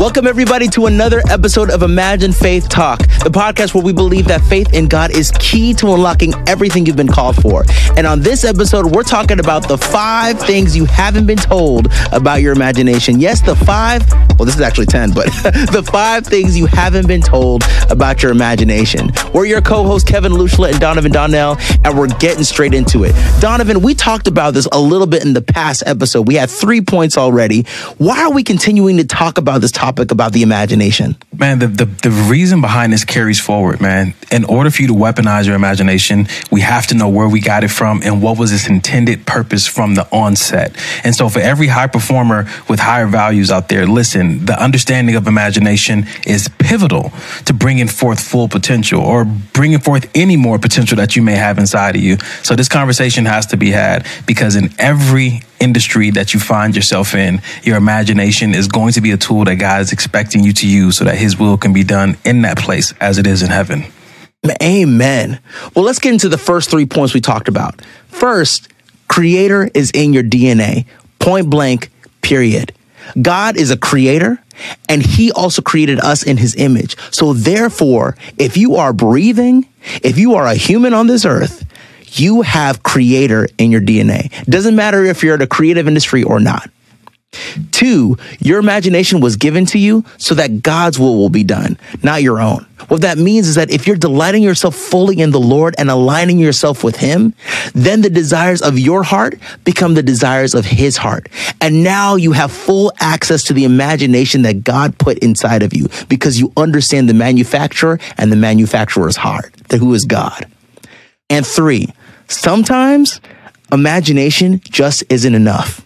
Welcome, everybody, to another episode of Imagine Faith Talk, the podcast where we believe that faith in God is key to unlocking everything you've been called for. And on this episode, we're talking about the five things you haven't been told about your imagination. Yes, the five, well, this is actually 10, but the five things you haven't been told about your imagination. We're your co hosts, Kevin Olusola and Donovan Donnell, and we're getting straight into it. Donovan, we talked about this a little bit in the past episode. We had three points already. Why are we continuing to talk about this topic? Topic about the imagination? Man, the, the, the reason behind this carries forward, man. In order for you to weaponize your imagination, we have to know where we got it from and what was its intended purpose from the onset. And so, for every high performer with higher values out there, listen, the understanding of imagination is pivotal to bringing forth full potential or bringing forth any more potential that you may have inside of you. So, this conversation has to be had because in every industry that you find yourself in, your imagination is going to be a tool that God is expecting you to use so that His will can be done in that place as it is in heaven. Amen. Well, let's get into the first three points we talked about. First, creator is in your DNA, point blank, period. God is a creator and he also created us in his image. So therefore, if you are breathing, if you are a human on this earth, you have creator in your DNA. Doesn't matter if you're in a creative industry or not. Two, your imagination was given to you so that God's will will be done, not your own. What that means is that if you're delighting yourself fully in the Lord and aligning yourself with Him, then the desires of your heart become the desires of His heart. And now you have full access to the imagination that God put inside of you because you understand the manufacturer and the manufacturer's heart, that who is God. And three, sometimes imagination just isn't enough.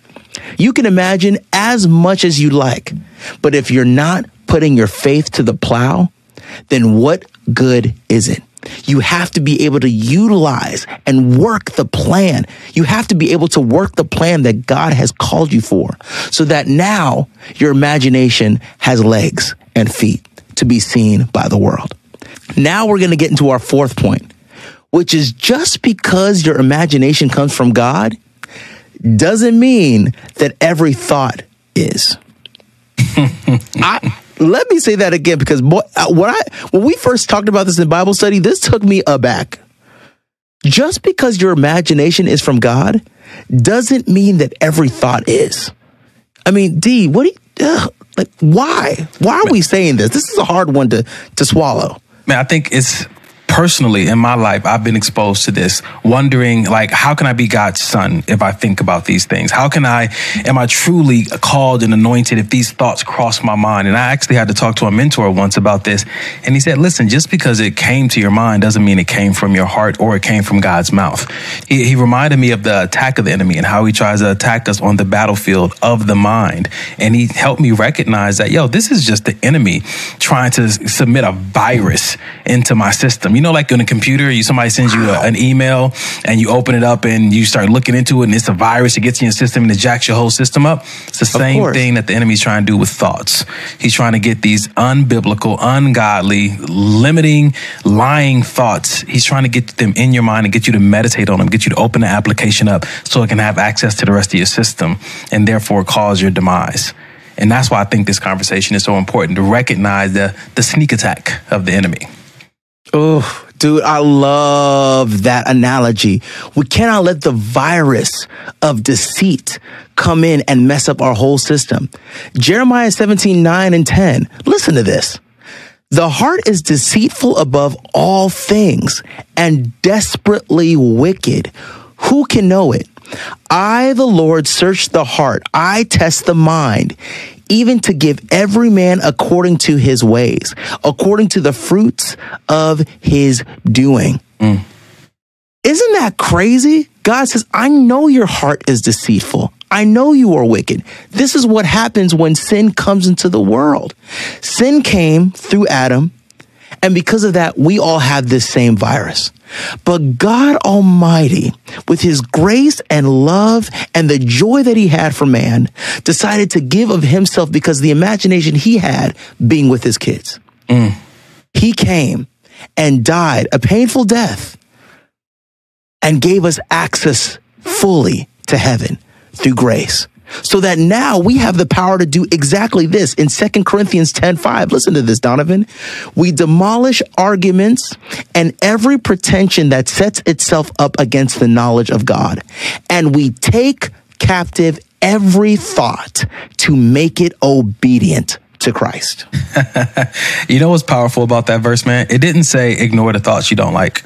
You can imagine as much as you like, but if you're not putting your faith to the plow, then what good is it? You have to be able to utilize and work the plan. You have to be able to work the plan that God has called you for so that now your imagination has legs and feet to be seen by the world. Now we're going to get into our fourth point, which is just because your imagination comes from God doesn't mean that every thought is. I, let me say that again because boy, uh, when I when we first talked about this in Bible study, this took me aback. Just because your imagination is from God doesn't mean that every thought is. I mean, D, what do you, ugh, like? Why? Why are we saying this? This is a hard one to to swallow. Man, I think it's personally in my life, I've been exposed to this, wondering like, how can I be God's son if I think about these things? How can I, am I truly called and anointed if these thoughts cross my mind? And I actually had to talk to a mentor once about this. And he said, listen, just because it came to your mind doesn't mean it came from your heart or it came from God's mouth. He, he reminded me of the attack of the enemy and how he tries to attack us on the battlefield of the mind. And he helped me recognize that, yo, this is just the enemy trying to submit a virus into my system. You know, like on a computer, you somebody sends you a, an email and you open it up and you start looking into it and it's a virus. It gets in your system and it jacks your whole system up. It's the same thing that the enemy's trying to do with thoughts. He's trying to get these unbiblical, ungodly, limiting, lying thoughts. He's trying to get them in your mind and get you to meditate on them, get you to open the application up so it can have access to the rest of your system and therefore cause your demise. And that's why I think this conversation is so important to recognize the, the sneak attack of the enemy. Oh, dude, I love that analogy. We cannot let the virus of deceit come in and mess up our whole system. Jeremiah 17, 9 and 10. Listen to this. The heart is deceitful above all things and desperately wicked. Who can know it? I, the Lord, search the heart. I test the mind even to give every man according to his ways, according to the fruits of his doing. Mm. Isn't that crazy? God says, I know your heart is deceitful. I know you are wicked. This is what happens when sin comes into the world. Sin came through Adam, and because of that, we all have this same virus. But God Almighty, with his grace and love and the joy that he had for man, decided to give of himself because the imagination he had being with his kids. Mm. He came and died a painful death and gave us access fully to heaven through grace. So that now we have the power to do exactly this in 2 Corinthians 10 5. Listen to this, Donovan. We demolish arguments and every pretension that sets itself up against the knowledge of God, and we take captive every thought to make it obedient to Christ. you know what's powerful about that verse, man? It didn't say ignore the thoughts you don't like.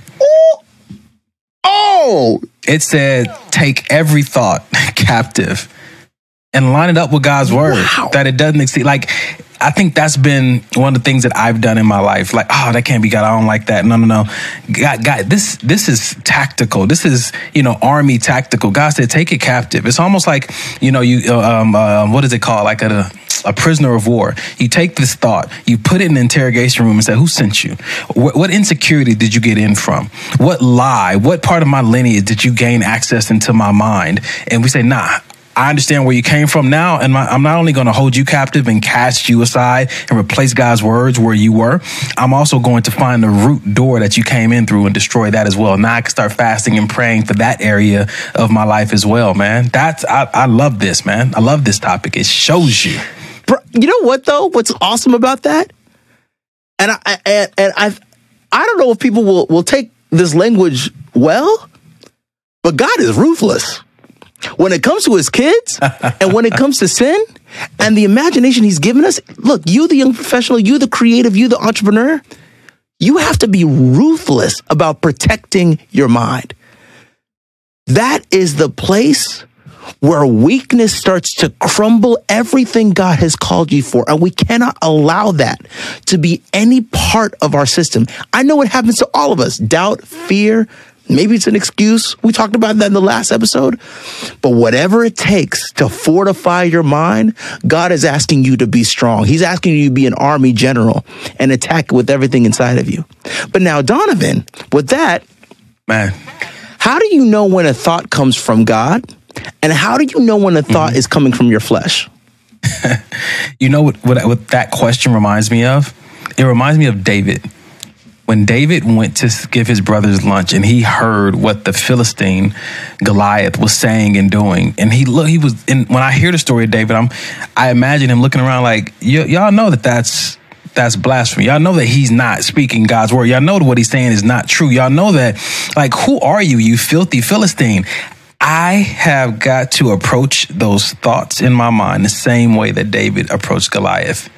Oh, it said take every thought captive and line it up with God's word wow. that it doesn't exceed. Like, I think that's been one of the things that I've done in my life. Like, oh, that can't be God. I don't like that. No, no, no. God, God, this this is tactical. This is you know army tactical. God said, take it captive. It's almost like you know you uh, um, uh, what is it called? Like a a prisoner of war. You take this thought, you put it in the interrogation room and say, Who sent you? What, what, insecurity did you get in from? What lie, what part of my lineage did you gain access into my mind? And we say, Nah, I understand where you came from now, and my, I'm not only going to hold you captive and cast you aside and replace God's words where you were, I'm also going to find the root door that you came in through and destroy that as well. Now I can start fasting and praying for that area of my life as well, man. That's I, I love this, man. I love this topic. It shows you. Bro, You know what though? What's awesome about that? And I and, and I I don't know if people will will take this language well, but God is ruthless when it comes to his kids and when it comes to sin and the imagination he's given us, look, you, the young professional, you, the creative, you, the entrepreneur, you have to be ruthless about protecting your mind. That is the place where weakness starts to crumble everything God has called you for. And we cannot allow that to be any part of our system. I know it happens to all of us doubt, fear, Maybe it's an excuse. We talked about that in the last episode. But whatever it takes to fortify your mind, God is asking you to be strong. He's asking you to be an army general and attack with everything inside of you. But now, Donovan, with that, man, how do you know when a thought comes from God? And how do you know when a thought mm-hmm. is coming from your flesh? you know what, what, what that question reminds me of? It reminds me of David when David went to give his brothers lunch and he heard what the Philistine Goliath was saying and doing, and he look, he was. And when I hear the story of David, I'm, I imagine him looking around like, y'all know that that's that's blasphemy. Y'all know that he's not speaking God's word. Y'all know that what he's saying is not true. Y'all know that, like, who are you, you filthy Philistine? I have got to approach those thoughts in my mind the same way that David approached Goliath.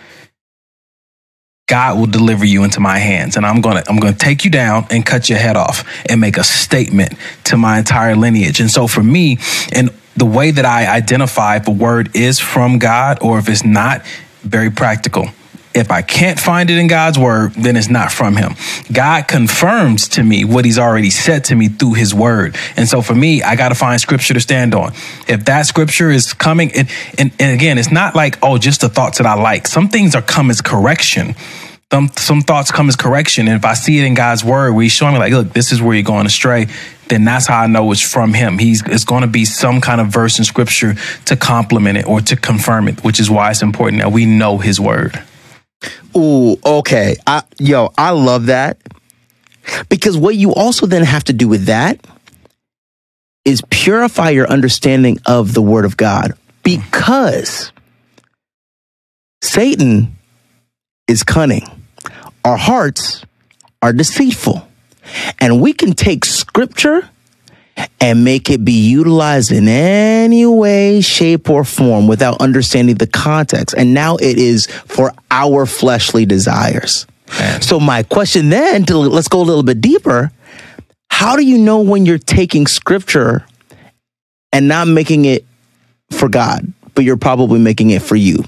God will deliver you into my hands and I'm going to I'm going to take you down and cut your head off and make a statement to my entire lineage. And so for me and the way that I identify if a word is from God or if it's not very practical. If I can't find it in God's word, then it's not from him. God confirms to me what he's already said to me through his word. And so for me, I got to find scripture to stand on. If that scripture is coming, and, and, and again, it's not like, oh, just the thoughts that I like. Some things are come as correction some some thoughts come as correction. And if I see it in God's word where he's showing me like, look, this is where you're going astray, then that's how I know it's from him. He's it's going to be some kind of verse in scripture to complement it or to confirm it, which is why it's important that we know his word. Ooh, okay. I, yo, I love that. Because what you also then have to do with that is purify your understanding of the word of God. Because Satan is cunning our hearts are deceitful. And we can take scripture and make it be utilized in any way, shape, or form without understanding the context. And now it is for our fleshly desires. Man. So my question then, to, let's go a little bit deeper. How do you know when you're taking scripture and not making it for God, but you're probably making it for you?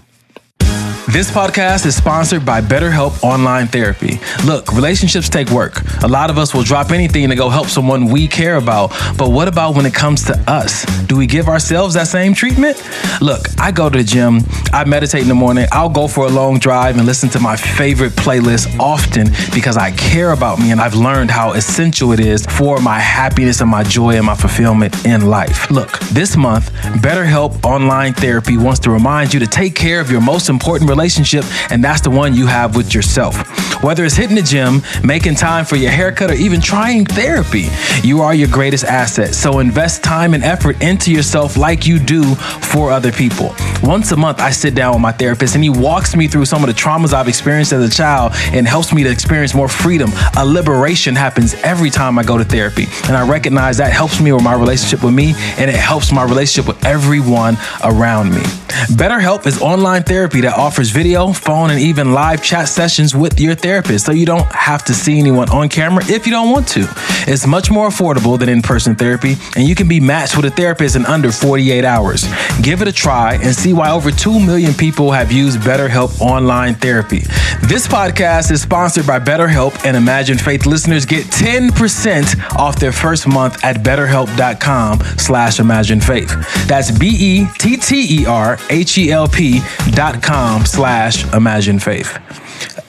This podcast is sponsored by BetterHelp Online Therapy. Look, relationships take work. A lot of us will drop anything to go help someone we care about. But what about when it comes to us? Do we give ourselves that same treatment? Look, I go to the gym, I meditate in the morning, I'll go for a long drive and listen to my favorite playlist often because I care about me and I've learned how essential it is for my happiness and my joy and my fulfillment in life. Look, this month, BetterHelp Online Therapy wants to remind you to take care of your most important relationship relationship, and that's the one you have with yourself. Whether it's hitting the gym, making time for your haircut, or even trying therapy, you are your greatest asset. So invest time and effort into yourself like you do for other people. Once a month, I sit down with my therapist and he walks me through some of the traumas I've experienced as a child and helps me to experience more freedom. A liberation happens every time I go to therapy. And I recognize that helps me with my relationship with me and it helps my relationship with everyone around me. BetterHelp is online therapy that offers video, phone, and even live chat sessions with your therapist so you don't have to see anyone on camera if you don't want to. It's much more affordable than in person therapy, and you can be matched with a therapist in under 48 hours. Give it a try and see why over 2 million people have used BetterHelp online therapy. This podcast is sponsored by BetterHelp, and Imagine Faith listeners get 10% off their first month at betterhelp.com slash imagine faith. That's B-E-T-T-E-R-H-E-L-P dot com slash imagine faith.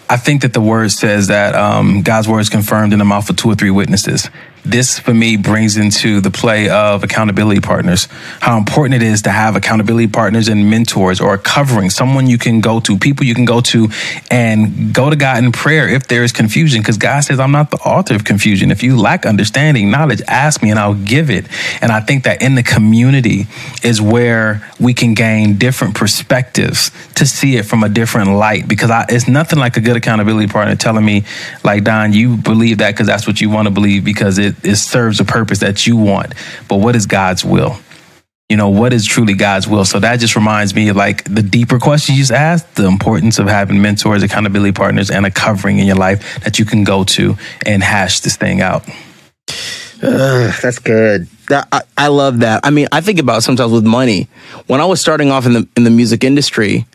I think that the word says that um, God's word is confirmed in the mouth of two or three witnesses this for me brings into the play of accountability partners. How important it is to have accountability partners and mentors or covering someone you can go to people you can go to and go to god in prayer if there is confusion. Because god says i'm not the author of confusion. If you lack understanding knowledge ask me and i'll give it. And i think that in the community is where we can gain different perspectives to see it from a different light. Because I, it's nothing like a good accountability partner telling me like don you believe that because that's what you want to believe because it it, it serves a purpose that you want. But what is God's will? You know, what is truly God's will? So that just reminds me like the deeper question you just asked, the importance of having mentors, accountability partners, and a covering in your life that you can go to and hash this thing out. Uh, that's good. That, I, I love that. I mean, I think about sometimes with money. When I was starting off in the in the music industry,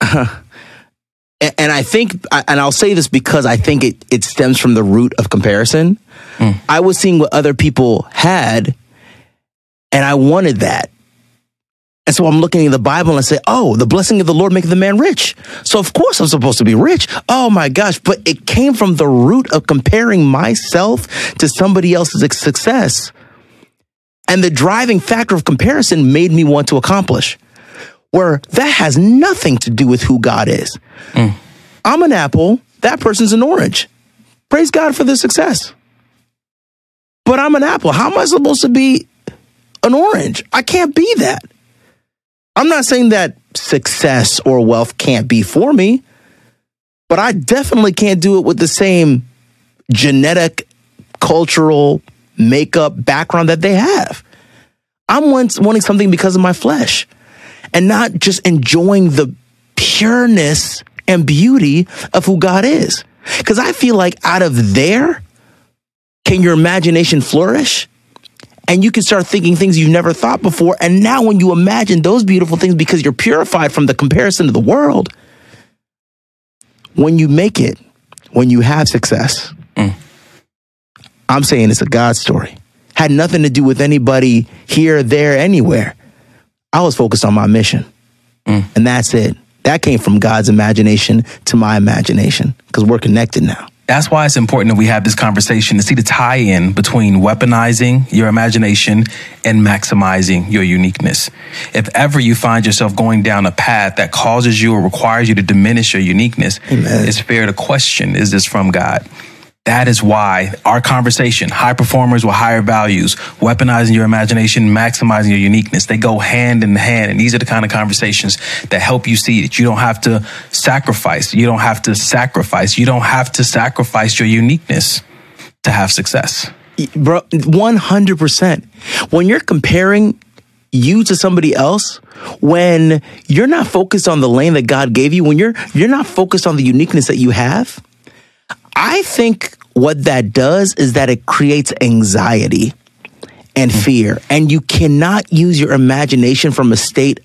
and I think, and I'll say this because I think it, it stems from the root of comparison. Mm. I was seeing what other people had, and I wanted that. And so I'm looking in the Bible and I say, oh, the blessing of the Lord maketh the man rich. So of course I'm supposed to be rich. Oh my gosh. But it came from the root of comparing myself to somebody else's success. And the driving factor of comparison made me want to accomplish where that has nothing to do with who God is. Mm. I'm an apple, that person's an orange. Praise God for the success. But I'm an apple. How am I supposed to be an orange? I can't be that. I'm not saying that success or wealth can't be for me, but I definitely can't do it with the same genetic, cultural makeup background that they have. I'm wanting something because of my flesh and not just enjoying the pureness and beauty of who God is. Because I feel like out of there, can your imagination flourish? And you can start thinking things you've never thought before. And now, when you imagine those beautiful things because you're purified from the comparison to the world, when you make it, when you have success, mm. I'm saying it's a God story. Had nothing to do with anybody here, there, anywhere. I was focused on my mission. Mm. And that's it. That came from God's imagination to my imagination because we're connected now. That's why it's important that we have this conversation to see the tie in between weaponizing your imagination and maximizing your uniqueness. If ever you find yourself going down a path that causes you or requires you to diminish your uniqueness, Amen. it's fair to question is this from God? That is why our conversation, high performers with higher values, weaponizing your imagination, maximizing your uniqueness, they go hand in hand. And these are the kind of conversations that help you see that you don't have to sacrifice. You don't have to sacrifice. You don't have to sacrifice your uniqueness to have success. Bro, 100%. When you're comparing you to somebody else, when you're not focused on the lane that God gave you, when you're, you're not focused on the uniqueness that you have, I think what that does is that it creates anxiety and hmm. fear. And you cannot use your imagination from a state.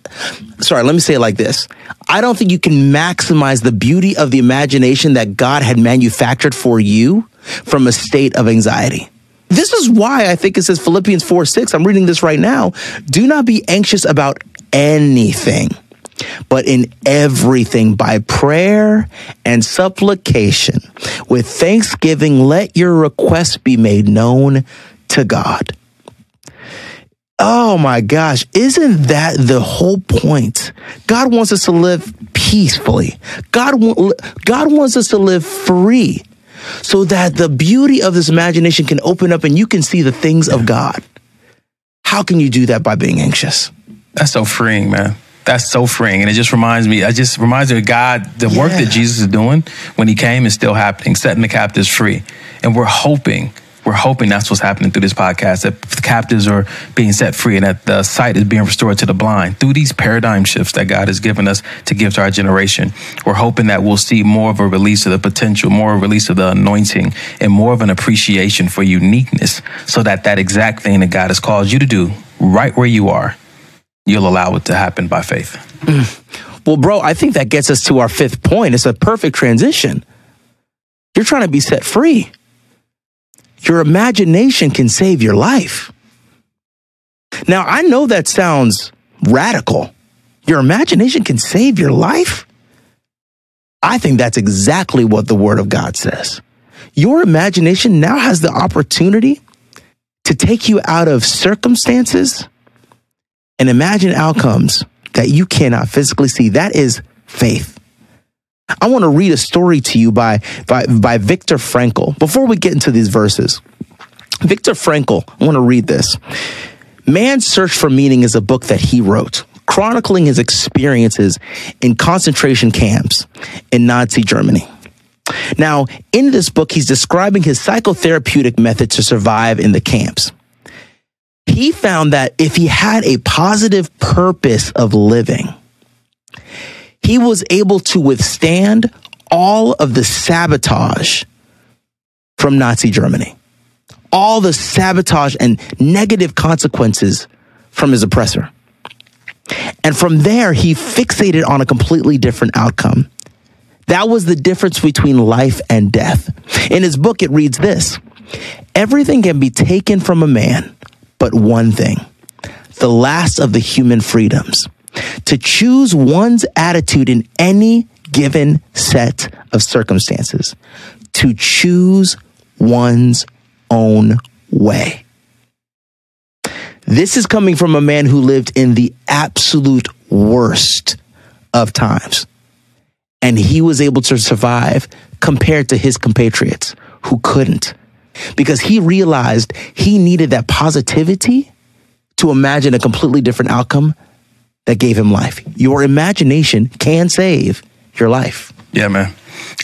Sorry, let me say it like this. I don't think you can maximize the beauty of the imagination that God had manufactured for you from a state of anxiety. This is why I think it says Philippians 4 6. I'm reading this right now. Do not be anxious about anything but in everything by prayer and supplication with thanksgiving let your requests be made known to God. Oh my gosh, isn't that the whole point? God wants us to live peacefully. God, God wants us to live free so that the beauty of this imagination can open up and you can see the things of God. How can you do that by being anxious? That's so freeing, man. That's so freeing. And it just reminds me, it just reminds me of God, the yeah. work that Jesus is doing when he came is still happening, setting the captives free. And we're hoping we're hoping that's what's happening through this podcast that the captives are being set free and that the sight is being restored to the blind through these paradigm shifts that God has given us to give to our generation. We're hoping that we'll see more of a release of the potential, more of a release of the anointing, and more of an appreciation for uniqueness so that that exact thing that God has called you to do right where you are, you'll allow it to happen by faith. Mm. Well, bro, I think that gets us to our fifth point. It's a perfect transition. You're trying to be set free. Your imagination can save your life. Now, I know that sounds radical. Your imagination can save your life? I think that's exactly what the Word of God says. Your imagination now has the opportunity to take you out of circumstances and imagine outcomes that you cannot physically see. That is faith. I want to read a story to you by, by, by Viktor Frankl. Before we get into these verses, Viktor Frankl, I want to read this. Man's Search for Meaning is a book that he wrote, chronicling his experiences in concentration camps in Nazi Germany. Now, in this book, he's describing his psychotherapeutic method to survive in the camps. He found that if he had a positive purpose of living, he was able to withstand all of the sabotage from Nazi Germany, all the sabotage and negative consequences from his oppressor. And from there, he fixated on a completely different outcome. That was the difference between life and death. In his book, it reads this Everything can be taken from a man, but one thing the last of the human freedoms to choose one's attitude in any given set of circumstances, to choose one's own way. This is coming from a man who lived in the absolute worst of times. And he was able to survive compared to his compatriots who couldn't because he realized he needed that positivity to imagine a completely different outcome that gave him life. Your imagination can save your life. Yeah, man.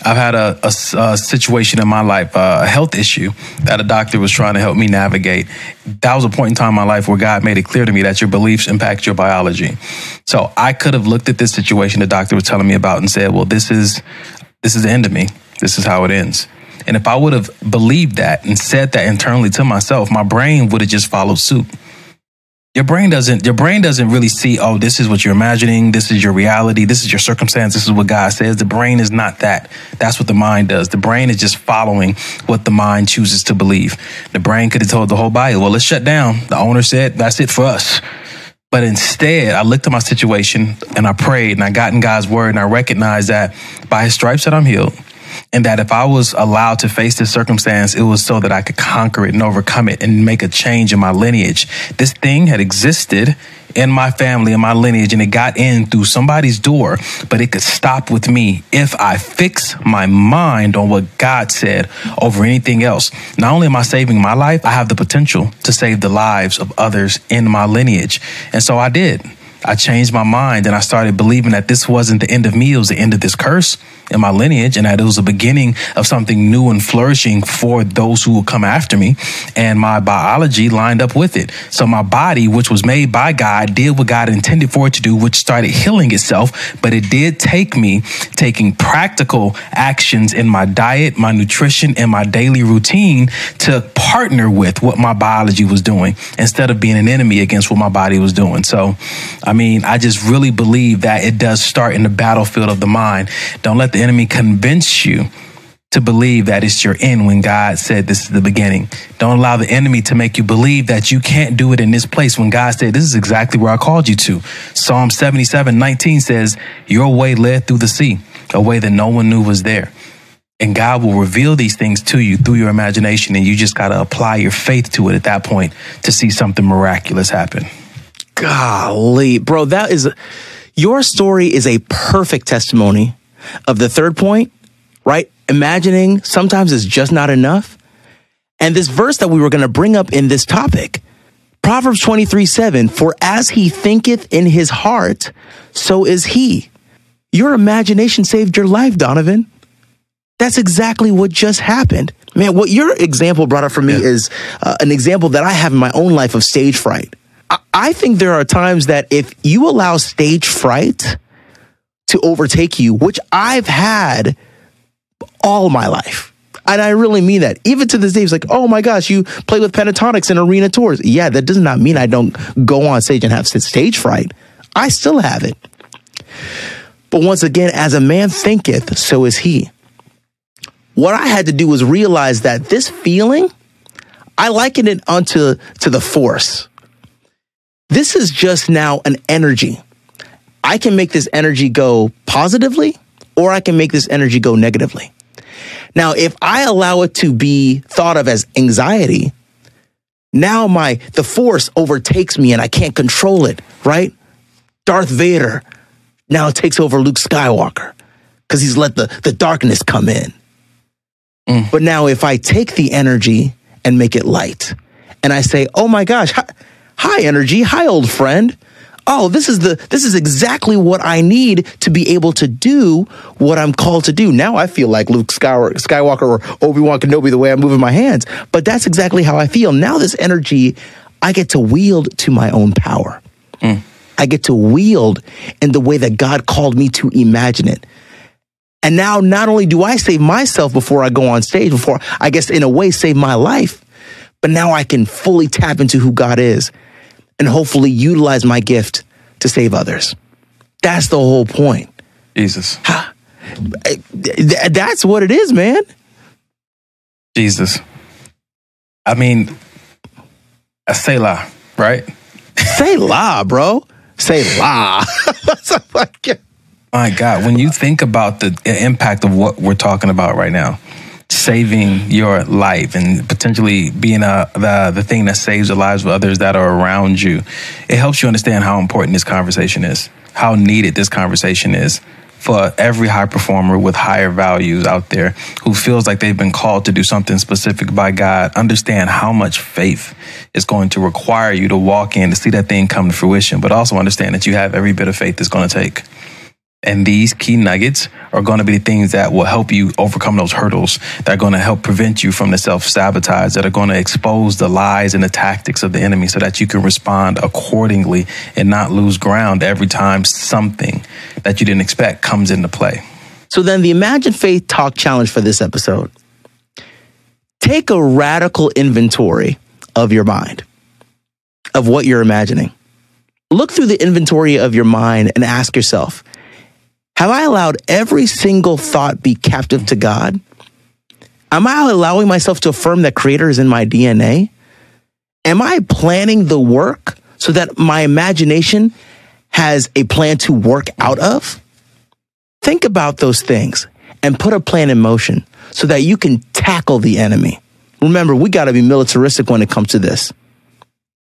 I've had a, a, a situation in my life, uh, a health issue that a doctor was trying to help me navigate. That was a point in time in my life where God made it clear to me that your beliefs impact your biology. So I could have looked at this situation the doctor was telling me about and said, "Well, this is this is the end of me. This is how it ends." And if I would have believed that and said that internally to myself, my brain would have just followed suit. Your brain doesn't your brain doesn't really see oh this is what you're imagining. This is your reality. This is your circumstance. This is what god says. The brain is not that. That's what the mind does. The brain is just following what the mind chooses to believe. The brain could have told the whole body well let's shut down. The owner said that's it for us. But instead i looked at my situation and i prayed and i got in god's word and i recognized that by his stripes that i'm healed and that if I was allowed to face this circumstance, it was so that I could conquer it and overcome it and make a change in my lineage. This thing had existed in my family and my lineage and it got in through somebody's door, but it could stop with me if I fix my mind on what God said over anything else. Not only am I saving my life, I have the potential to save the lives of others in my lineage. And so I did. I changed my mind and I started believing that this wasn't the end of me, it was the end of this curse in my lineage and that it was the beginning of something new and flourishing for those who will come after me. And my biology lined up with it. So my body, which was made by God, did what God intended for it to do, which started healing itself. But it did take me taking practical actions in my diet, my nutrition, and my daily routine to partner with what my biology was doing instead of being an enemy against what my body was doing. So, I mean, I just really believe that it does start in the battlefield of the mind. Don't let the enemy convince you to believe that it's your end when God said this is the beginning. Don't allow the enemy to make you believe that you can't do it in this place when God said this is exactly where I called you to. Psalm 77 19 says, Your way led through the sea, a way that no one knew was there. And God will reveal these things to you through your imagination, and you just got to apply your faith to it at that point to see something miraculous happen. Golly, bro, that is your story is a perfect testimony of the third point, right? Imagining sometimes is just not enough. And this verse that we were going to bring up in this topic, Proverbs 23 7, for as he thinketh in his heart, so is he. Your imagination saved your life, Donovan. That's exactly what just happened. Man, what your example brought up for me yeah. is uh, an example that I have in my own life of stage fright. I-, I think there are times that if you allow stage fright to overtake you, which I've had all my life, and I really mean that. Even to this day, it's like, oh my gosh, you play with Pentatonix and arena tours. Yeah, that does not mean I don't go on stage and have stage fright. I still have it. But once again, as a man thinketh, so is he. What I had to do was realize that this feeling, I liken it unto to the force. This is just now an energy. I can make this energy go positively, or I can make this energy go negatively. Now, if I allow it to be thought of as anxiety, now my the force overtakes me and I can't control it, right? Darth Vader now takes over Luke Skywalker because he's let the, the darkness come in. Mm. But now if I take the energy and make it light and I say, oh my gosh, hi, hi energy, hi old friend oh, this is the this is exactly what I need to be able to do what I'm called to do. Now I feel like Luke Skywalker or Obi Wan Kenobi the way I'm moving my hands, but that's exactly how I feel. Now this energy, I get to wield to my own power. Mm. I get to wield in the way that God called me to imagine it. And now not only do I save myself before I go on stage, before I guess in a way save my life, but now I can fully tap into who God is and hopefully utilize my gift to save others. That's the whole point. Jesus. That's what it is, man. Jesus. I mean, a Selah, right? Selah, bro. Say la. My God, when you think about the impact of what we're talking about right now, saving your life and potentially being a, the, the thing that saves the lives of others that are around you, it helps you understand how important this conversation is, how needed this conversation is for every high performer with higher values out there who feels like they've been called to do something specific by God. Understand how much faith is going to require you to walk in to see that thing come to fruition, but also understand that you have every bit of faith it's going to take. And these key nuggets are going to be the things that will help you overcome those hurdles, that are going to help prevent you from the self sabotage, that are going to expose the lies and the tactics of the enemy so that you can respond accordingly and not lose ground every time something that you didn't expect comes into play. So, then the Imagine Faith Talk Challenge for this episode take a radical inventory of your mind, of what you're imagining. Look through the inventory of your mind and ask yourself, have I allowed every single thought be captive to God? Am I allowing myself to affirm that creator is in my DNA? Am I planning the work so that my imagination has a plan to work out of? Think about those things and put a plan in motion so that you can tackle the enemy. Remember, we got to be militaristic when it comes to this.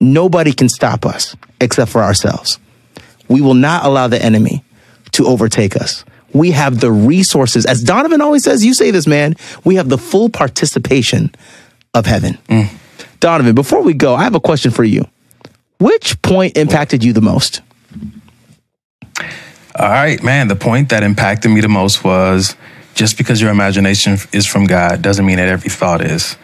Nobody can stop us except for ourselves. We will not allow the enemy to overtake us. We have the resources. As Donovan always says, you say this, man, we have the full participation of heaven. Mm. Donovan, before we go, I have a question for you. Which point impacted you the most? All right, man. The point that impacted me the most was just because your imagination is from God doesn't mean that every thought is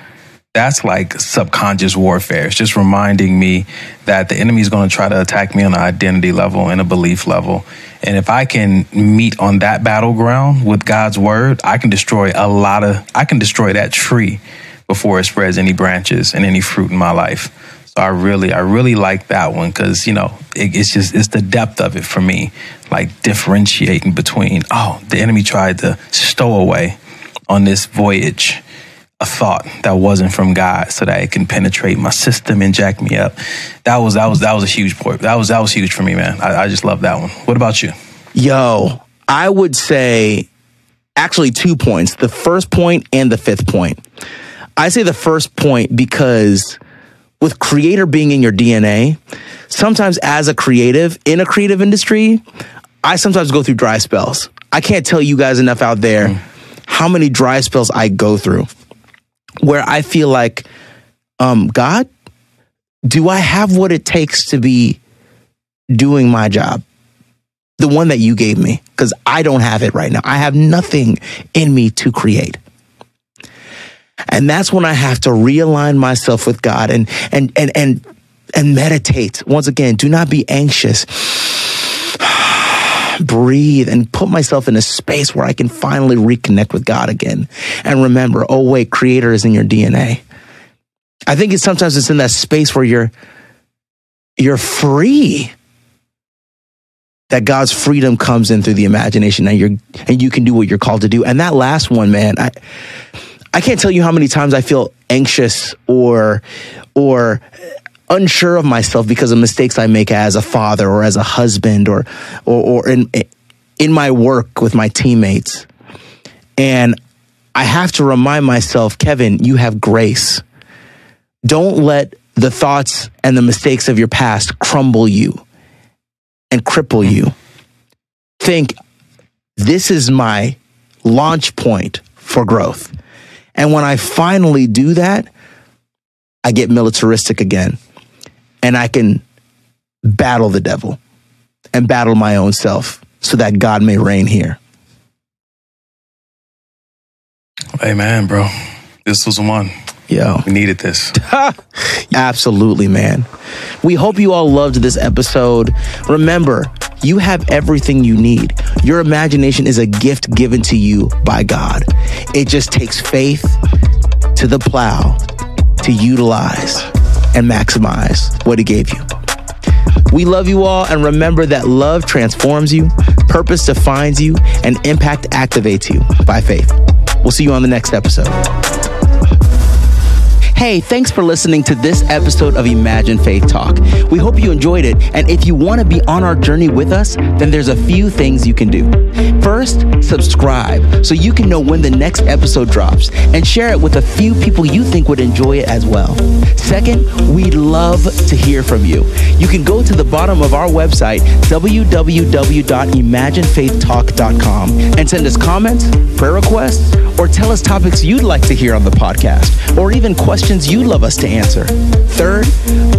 that's like subconscious warfare. It's just reminding me that the enemy is going to try to attack me on an identity level and a belief level. And if I can meet on that battleground with God's word, I can destroy a lot of, I can destroy that tree before it spreads any branches and any fruit in my life. So I really, I really like that one because, you know, it, it's just, it's the depth of it for me, like differentiating between, oh, the enemy tried to stow away on this voyage a thought that wasn't from God so that it can penetrate my system and jack me up. That was that was that was a huge point. That was that was huge for me, man. I, I just love that one. What about you? Yo, I would say actually two points the first point and the fifth point. I say the first point because with creator being in your DNA, sometimes as a creative in a creative industry, I sometimes go through dry spells. I can't tell you guys enough out there mm. how many dry spells I go through where I feel like, um, God, do I have what it takes to be doing my job? The one that you gave me, because I don't have it right now. I have nothing in me to create. And that's when I have to realign myself with God and and and and and meditate. Once again, do not be anxious. Breathe and put myself in a space where I can finally reconnect with God again. And remember, oh wait, creator is in your DNA. I think it's sometimes it's in that space where you're you're free. That God's freedom comes in through the imagination and you're and you can do what you're called to do. And that last one, man, I I can't tell you how many times I feel anxious or or unsure of myself because of mistakes I make as a father or as a husband or or, or in in my work with my teammates. And I have to remind myself, Kevin, you have grace. Don't let the thoughts and the mistakes of your past crumble you and cripple you. Think this is my launch point for growth. And when I finally do that, I get militaristic again and I can battle the devil and battle my own self so that God may reign here. Amen, bro. This was one. Yo. We needed this. Absolutely, man. We hope you all loved this episode. Remember, you have everything you need. Your imagination is a gift given to you by God. It just takes faith to the plow to utilize and maximize what He gave you. We love you all, and remember that love transforms you, purpose defines you, and impact activates you by faith. We'll see you on the next episode. Hey, thanks for listening to this episode of Imagine Faith Talk. We hope you enjoyed it. And if you want to be on our journey with us, then there's a few things you can do. First, subscribe so you can know when the next episode drops and share it with a few people you think would enjoy it as well. Second, we'd love to hear from you. You can go to the bottom of our website, www.imaginefaithtalk.com, and send us comments, prayer requests, or tell us topics you'd like to hear on the podcast, or even questions you'd love us to answer. Third,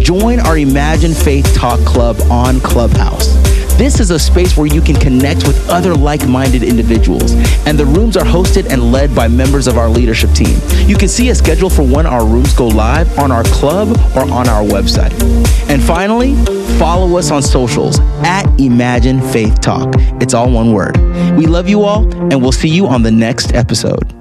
join our Imagine Faith Talk Club on Clubhouse. This is a space where you can connect with other like minded individuals, and the rooms are hosted and led by members of our leadership team. You can see a schedule for when our rooms go live on our club or on our website. And finally, follow us on socials at Imagine Faith Talk. It's all one word. We love you all, and we'll see you on the next episode.